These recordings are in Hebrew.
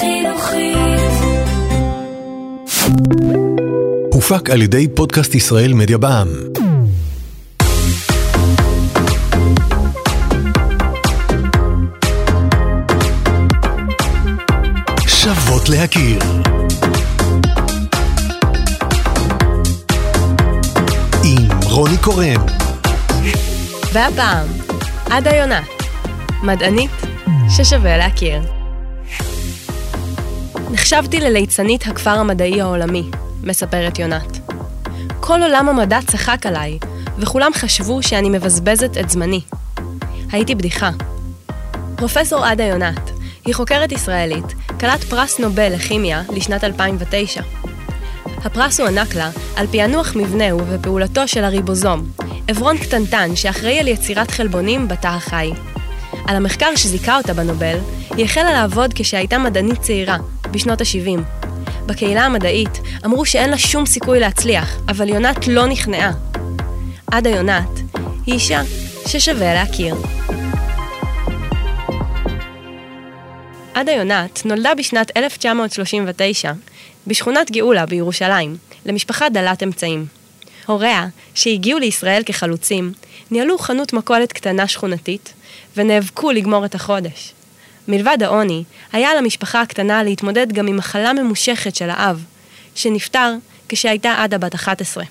חינוכית. הופק על ידי פודקאסט ישראל מדיה בע"מ. שוות להכיר. עם רוני קורן. והפעם, עדה יונה, מדענית ששווה להכיר. נחשבתי לליצנית הכפר המדעי העולמי, מספרת יונת. כל עולם המדע צחק עליי, וכולם חשבו שאני מבזבזת את זמני. הייתי בדיחה. פרופסור עדה יונת היא חוקרת ישראלית, כלת פרס נובל לכימיה לשנת 2009. הפרס הוענק לה על פענוח מבנהו ופעולתו של הריבוזום, עברון קטנטן שאחראי על יצירת חלבונים בתא החי. על המחקר שזיכה אותה בנובל, היא החלה לעבוד כשהייתה מדענית צעירה, בשנות ה-70. בקהילה המדעית אמרו שאין לה שום סיכוי להצליח, אבל יונת לא נכנעה. עדה יונת היא אישה ששווה להכיר. עדה יונת נולדה בשנת 1939 בשכונת גאולה בירושלים, למשפחה דלת אמצעים. הוריה, שהגיעו לישראל כחלוצים, ניהלו חנות מכולת קטנה שכונתית, ונאבקו לגמור את החודש. מלבד העוני, היה למשפחה הקטנה להתמודד גם עם מחלה ממושכת של האב, שנפטר כשהייתה עדה בת 11.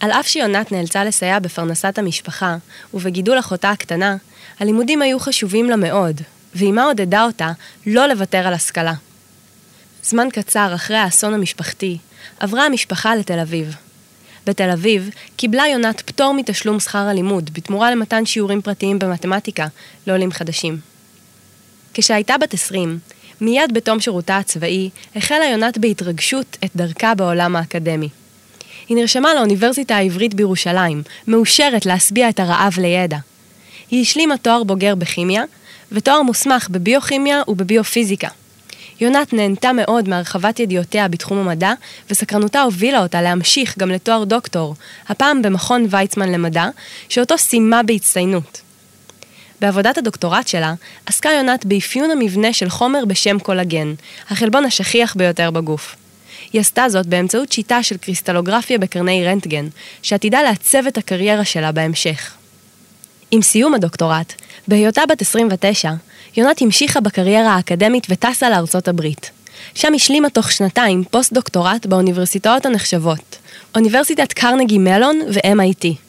על אף שיונת נאלצה לסייע בפרנסת המשפחה ובגידול אחותה הקטנה, הלימודים היו חשובים לה מאוד, ואימה עודדה אותה לא לוותר על השכלה. זמן קצר אחרי האסון המשפחתי, עברה המשפחה לתל אביב. בתל אביב קיבלה יונת פטור מתשלום שכר הלימוד בתמורה למתן שיעורים פרטיים במתמטיקה לעולים חדשים. כשהייתה בת 20, מיד בתום שירותה הצבאי, החלה יונת בהתרגשות את דרכה בעולם האקדמי. היא נרשמה לאוניברסיטה העברית בירושלים, מאושרת להשביע את הרעב לידע. היא השלימה תואר בוגר בכימיה, ותואר מוסמך בביוכימיה ובביופיזיקה. יונת נהנתה מאוד מהרחבת ידיעותיה בתחום המדע, וסקרנותה הובילה אותה להמשיך גם לתואר דוקטור, הפעם במכון ויצמן למדע, שאותו סיימה בהצטיינות. בעבודת הדוקטורט שלה, עסקה יונת באפיון המבנה של חומר בשם קולגן, החלבון השכיח ביותר בגוף. היא עשתה זאת באמצעות שיטה של קריסטלוגרפיה בקרני רנטגן, שעתידה לעצב את הקריירה שלה בהמשך. עם סיום הדוקטורט, בהיותה בת 29, יונת המשיכה בקריירה האקדמית וטסה לארצות הברית. שם השלימה תוך שנתיים פוסט-דוקטורט באוניברסיטאות הנחשבות, אוניברסיטת קרנגי מלון ו-MIT.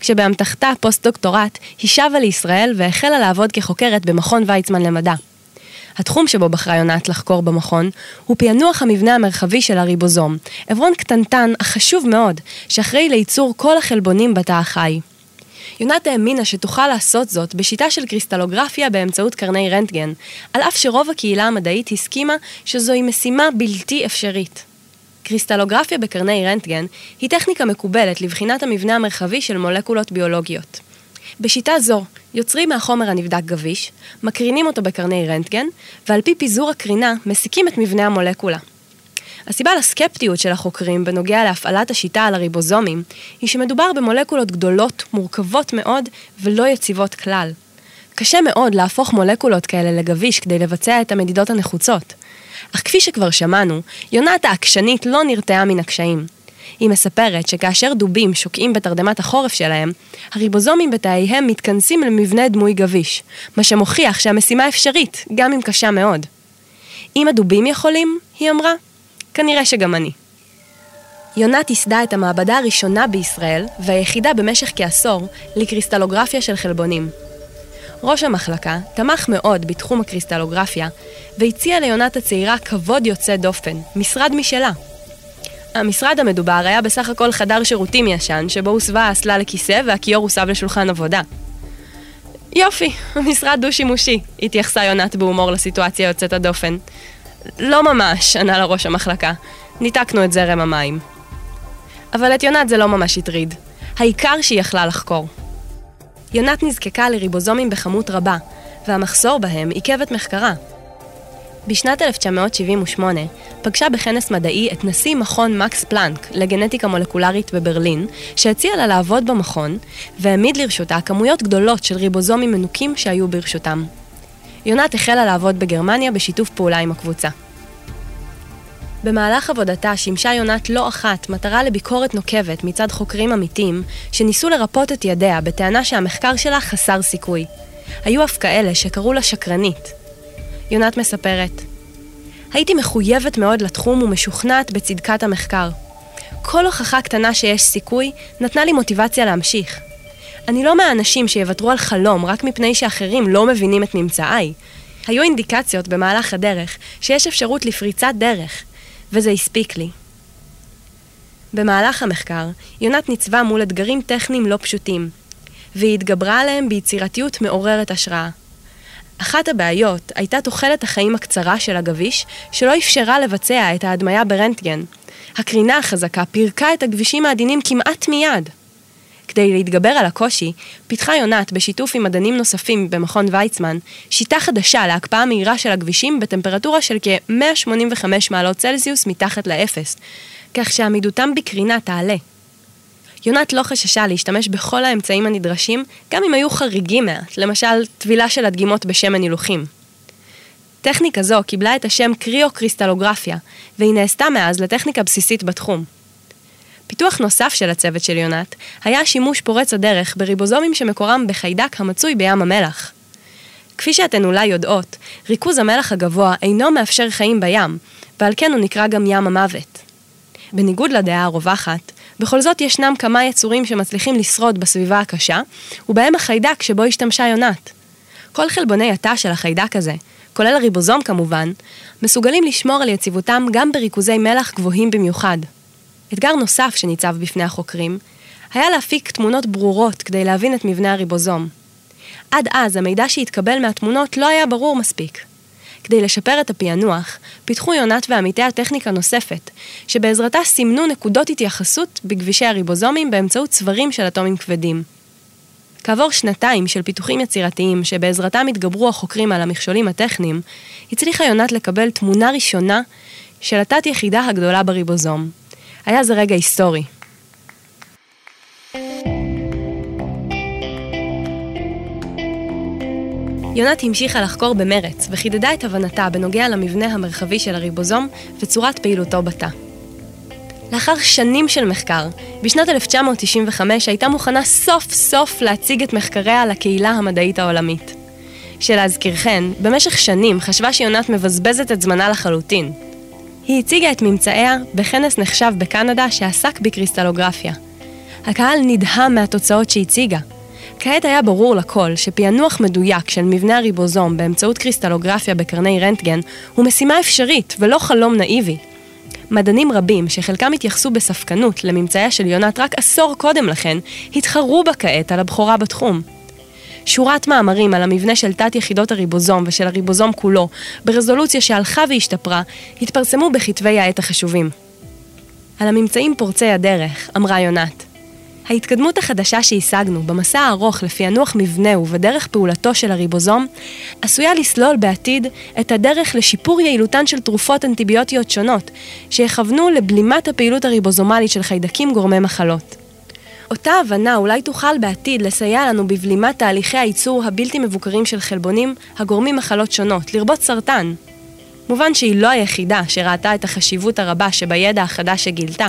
כשבאמתחתה פוסט-דוקטורט, היא שבה לישראל והחלה לעבוד כחוקרת במכון ויצמן למדע. התחום שבו בחרה יונת לחקור במכון הוא פענוח המבנה המרחבי של הריבוזום, עברון קטנטן אך חשוב מאוד, שאחראי לייצור כל החלבונים בתא החי. יונת האמינה שתוכל לעשות זאת בשיטה של קריסטלוגרפיה באמצעות קרני רנטגן, על אף שרוב הקהילה המדעית הסכימה שזוהי משימה בלתי אפשרית. קריסטלוגרפיה בקרני רנטגן היא טכניקה מקובלת לבחינת המבנה המרחבי של מולקולות ביולוגיות. בשיטה זו, יוצרים מהחומר הנבדק גביש, מקרינים אותו בקרני רנטגן, ועל פי פיזור הקרינה, מסיקים את מבנה המולקולה. הסיבה לסקפטיות של החוקרים בנוגע להפעלת השיטה על הריבוזומים, היא שמדובר במולקולות גדולות, מורכבות מאוד ולא יציבות כלל. קשה מאוד להפוך מולקולות כאלה לגביש כדי לבצע את המדידות הנחוצות. אך כפי שכבר שמענו, יונת העקשנית לא נרתעה מן הקשיים. היא מספרת שכאשר דובים שוקעים בתרדמת החורף שלהם, הריבוזומים בתאיהם מתכנסים למבנה דמוי גביש, מה שמוכיח שהמשימה אפשרית, גם אם קשה מאוד. אם הדובים יכולים, היא אמרה, כנראה שגם אני. יונת ייסדה את המעבדה הראשונה בישראל, והיחידה במשך כעשור, לקריסטלוגרפיה של חלבונים. ראש המחלקה תמך מאוד בתחום הקריסטלוגרפיה, והציע ליונת הצעירה כבוד יוצא דופן, משרד משלה. המשרד המדובר היה בסך הכל חדר שירותים ישן, שבו הוסבה האסלה לכיסא והכיור הוסב לשולחן עבודה. יופי, המשרד דו-שימושי, התייחסה יונת בהומור לסיטואציה יוצאת הדופן. לא ממש, ענה לה ראש המחלקה. ניתקנו את זרם המים. אבל את יונת זה לא ממש הטריד. העיקר שהיא יכלה לחקור. יונת נזקקה לריבוזומים בכמות רבה, והמחסור בהם עיכב את מחקרה. בשנת 1978 פגשה בכנס מדעי את נשיא מכון מקס פלנק לגנטיקה מולקולרית בברלין, שהציע לה לעבוד במכון, והעמיד לרשותה כמויות גדולות של ריבוזומים מנוקים שהיו ברשותם. יונת החלה לעבוד בגרמניה בשיתוף פעולה עם הקבוצה. במהלך עבודתה שימשה יונת לא אחת מטרה לביקורת נוקבת מצד חוקרים אמיתיים שניסו לרפות את ידיה בטענה שהמחקר שלה חסר סיכוי. היו אף כאלה שקראו לה שקרנית. יונת מספרת, הייתי מחויבת מאוד לתחום ומשוכנעת בצדקת המחקר. כל הוכחה קטנה שיש סיכוי נתנה לי מוטיבציה להמשיך. אני לא מהאנשים שיוותרו על חלום רק מפני שאחרים לא מבינים את ממצאיי. היו אינדיקציות במהלך הדרך שיש אפשרות לפריצת דרך, וזה הספיק לי. במהלך המחקר, יונת ניצבה מול אתגרים טכניים לא פשוטים, והיא התגברה עליהם ביצירתיות מעוררת השראה. אחת הבעיות הייתה תוחלת החיים הקצרה של הגביש, שלא אפשרה לבצע את ההדמיה ברנטגן. הקרינה החזקה פירקה את הכבישים העדינים כמעט מיד. כדי להתגבר על הקושי, פיתחה יונת, בשיתוף עם מדענים נוספים במכון ויצמן, שיטה חדשה להקפאה מהירה של הכבישים בטמפרטורה של כ-185 מעלות צלזיוס מתחת לאפס, כך שעמידותם בקרינה תעלה. יונת לא חששה להשתמש בכל האמצעים הנדרשים, גם אם היו חריגים מעט, למשל טבילה של הדגימות בשמן הילוכים. טכניקה זו קיבלה את השם קריאו-קריסטלוגרפיה, והיא נעשתה מאז לטכניקה בסיסית בתחום. פיתוח נוסף של הצוות של יונת היה שימוש פורץ הדרך בריבוזומים שמקורם בחיידק המצוי בים המלח. כפי שאתן אולי יודעות, ריכוז המלח הגבוה אינו מאפשר חיים בים, ועל כן הוא נקרא גם ים המוות. בניגוד לדעה הרווחת, בכל זאת ישנם כמה יצורים שמצליחים לשרוד בסביבה הקשה, ובהם החיידק שבו השתמשה יונת. כל חלבוני התא של החיידק הזה, כולל הריבוזום כמובן, מסוגלים לשמור על יציבותם גם בריכוזי מלח גבוהים במיוחד. אתגר נוסף שניצב בפני החוקרים, היה להפיק תמונות ברורות כדי להבין את מבנה הריבוזום. עד אז המידע שהתקבל מהתמונות לא היה ברור מספיק. כדי לשפר את הפענוח, פיתחו יונת ועמיתיה טכניקה נוספת, שבעזרתה סימנו נקודות התייחסות בכבישי הריבוזומים באמצעות צברים של אטומים כבדים. כעבור שנתיים של פיתוחים יצירתיים שבעזרתם התגברו החוקרים על המכשולים הטכניים, הצליחה יונת לקבל תמונה ראשונה של התת יחידה הגדולה בריבוזום. היה זה רגע היסטורי. יונת המשיכה לחקור במרץ וחידדה את הבנתה בנוגע למבנה המרחבי של הריבוזום וצורת פעילותו בתא. לאחר שנים של מחקר, בשנת 1995 הייתה מוכנה סוף סוף להציג את מחקריה לקהילה המדעית העולמית. שלהזכירכן, במשך שנים חשבה שיונת מבזבזת את זמנה לחלוטין. היא הציגה את ממצאיה בכנס נחשב בקנדה שעסק בקריסטלוגרפיה. הקהל נדהם מהתוצאות שהציגה. כעת היה ברור לכל שפענוח מדויק של מבנה הריבוזום באמצעות קריסטלוגרפיה בקרני רנטגן הוא משימה אפשרית ולא חלום נאיבי. מדענים רבים, שחלקם התייחסו בספקנות לממצאיה של יונת רק עשור קודם לכן, התחרו בה כעת על הבכורה בתחום. שורת מאמרים על המבנה של תת יחידות הריבוזום ושל הריבוזום כולו, ברזולוציה שהלכה והשתפרה, התפרסמו בכתבי העת החשובים. על הממצאים פורצי הדרך, אמרה יונת, ההתקדמות החדשה שהשגנו במסע הארוך לפענוח מבנהו ובדרך פעולתו של הריבוזום, עשויה לסלול בעתיד את הדרך לשיפור יעילותן של תרופות אנטיביוטיות שונות, שיכוונו לבלימת הפעילות הריבוזומלית של חיידקים גורמי מחלות. אותה הבנה אולי תוכל בעתיד לסייע לנו בבלימת תהליכי הייצור הבלתי מבוקרים של חלבונים הגורמים מחלות שונות, לרבות סרטן. מובן שהיא לא היחידה שראתה את החשיבות הרבה שבידע החדש שגילתה.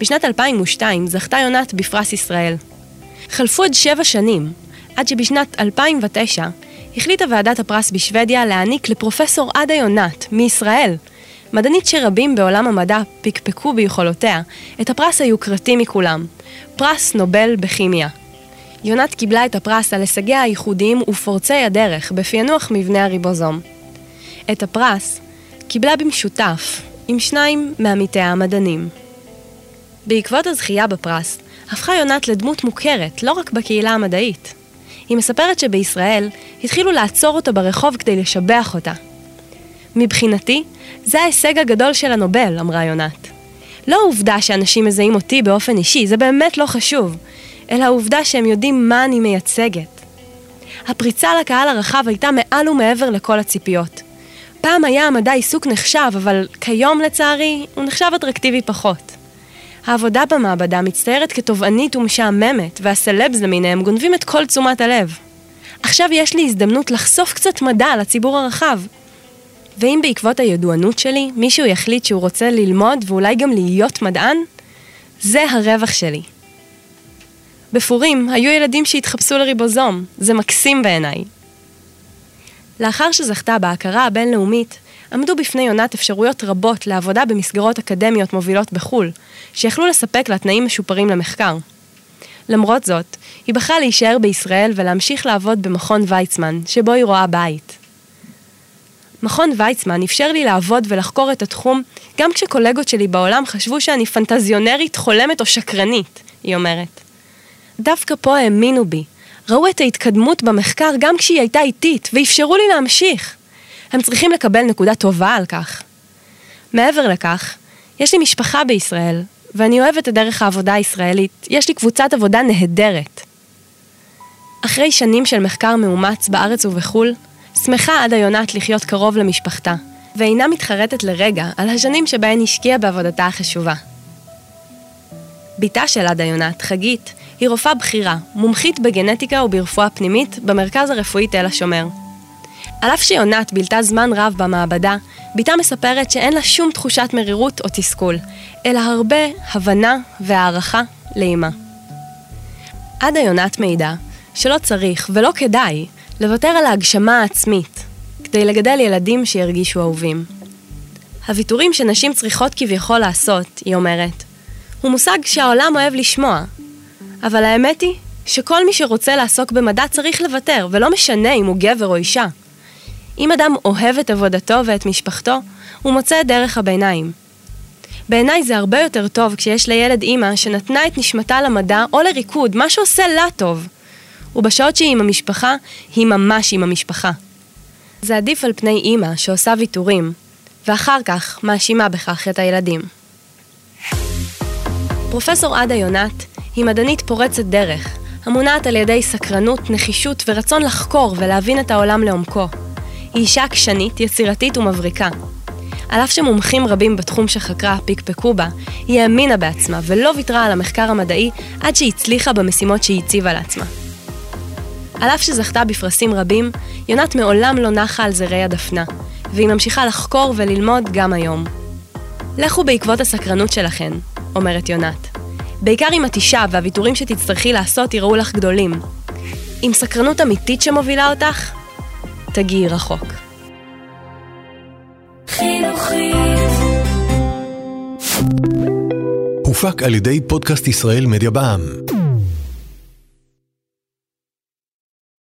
בשנת 2002 זכתה יונת בפרס ישראל. חלפו עוד שבע שנים, עד שבשנת 2009 החליטה ועדת הפרס בשוודיה להעניק לפרופסור עדה יונת, מישראל, מדענית שרבים בעולם המדע פקפקו ביכולותיה, את הפרס היוקרתי מכולם, פרס נובל בכימיה. יונת קיבלה את הפרס על הישגיה הייחודיים ופורצי הדרך בפענוח מבנה הריבוזום. את הפרס קיבלה במשותף עם שניים מעמיתיה המדענים. בעקבות הזכייה בפרס, הפכה יונת לדמות מוכרת לא רק בקהילה המדעית. היא מספרת שבישראל התחילו לעצור אותה ברחוב כדי לשבח אותה. מבחינתי, זה ההישג הגדול של הנובל, אמרה יונת. לא העובדה שאנשים מזהים אותי באופן אישי, זה באמת לא חשוב, אלא העובדה שהם יודעים מה אני מייצגת. הפריצה לקהל הרחב הייתה מעל ומעבר לכל הציפיות. פעם היה המדע עיסוק נחשב, אבל כיום לצערי הוא נחשב אטרקטיבי פחות. העבודה במעבדה מצטיירת כתובענית ומשעממת, והסלבס למיניהם גונבים את כל תשומת הלב. עכשיו יש לי הזדמנות לחשוף קצת מדע לציבור הרחב. ואם בעקבות הידוענות שלי מישהו יחליט שהוא רוצה ללמוד ואולי גם להיות מדען, זה הרווח שלי. בפורים היו ילדים שהתחפשו לריבוזום, זה מקסים בעיניי. לאחר שזכתה בהכרה הבינלאומית, עמדו בפני יונת אפשרויות רבות לעבודה במסגרות אקדמיות מובילות בחו"ל, שיכלו לספק לה תנאים משופרים למחקר. למרות זאת, היא בחרה להישאר בישראל ולהמשיך לעבוד במכון ויצמן, שבו היא רואה בית. מכון ויצמן אפשר לי לעבוד ולחקור את התחום גם כשקולגות שלי בעולם חשבו שאני פנטזיונרית, חולמת או שקרנית, היא אומרת. דווקא פה האמינו בי, ראו את ההתקדמות במחקר גם כשהיא הייתה איטית, ואפשרו לי להמשיך. הם צריכים לקבל נקודה טובה על כך. מעבר לכך, יש לי משפחה בישראל, ואני אוהבת את דרך העבודה הישראלית. יש לי קבוצת עבודה נהדרת. אחרי שנים של מחקר מאומץ בארץ ובחו"ל, שמחה עדה יונת לחיות קרוב למשפחתה, ואינה מתחרטת לרגע על השנים שבהן השקיעה בעבודתה החשובה. בתה של עדה יונת, חגית, היא רופאה בכירה, מומחית בגנטיקה וברפואה פנימית במרכז הרפואי תל השומר. על אף שיונת בילתה זמן רב במעבדה, בתה מספרת שאין לה שום תחושת מרירות או תסכול, אלא הרבה הבנה והערכה לאימה. עדה יונת מעידה שלא צריך ולא כדאי לוותר על ההגשמה העצמית כדי לגדל ילדים שירגישו אהובים. הוויתורים שנשים צריכות כביכול לעשות, היא אומרת, הוא מושג שהעולם אוהב לשמוע, אבל האמת היא שכל מי שרוצה לעסוק במדע צריך לוותר, ולא משנה אם הוא גבר או אישה. אם אדם אוהב את עבודתו ואת משפחתו, הוא מוצא את דרך הביניים. בעיניי זה הרבה יותר טוב כשיש לילד אימא שנתנה את נשמתה למדע או לריקוד, מה שעושה לה טוב. ובשעות שהיא עם המשפחה, היא ממש עם המשפחה. זה עדיף על פני אימא שעושה ויתורים, ואחר כך מאשימה בכך את הילדים. פרופסור עדה יונת היא מדענית פורצת דרך, המונעת על ידי סקרנות, נחישות ורצון לחקור ולהבין את העולם לעומקו. היא אישה עקשנית, יצירתית ומבריקה. על אף שמומחים רבים בתחום שחקרה פיקפקו בה, היא האמינה בעצמה ולא ויתרה על המחקר המדעי עד שהצליחה במשימות שהיא הציבה לעצמה. על אף שזכתה בפרסים רבים, יונת מעולם לא נחה על זרי הדפנה, והיא ממשיכה לחקור וללמוד גם היום. לכו בעקבות הסקרנות שלכן, אומרת יונת. בעיקר אם את אישה והוויתורים שתצטרכי לעשות יראו לך גדולים. עם סקרנות אמיתית שמובילה אותך, תגיעי רחוק. הופק על ידי פודקאסט ישראל מדיה בע"מ.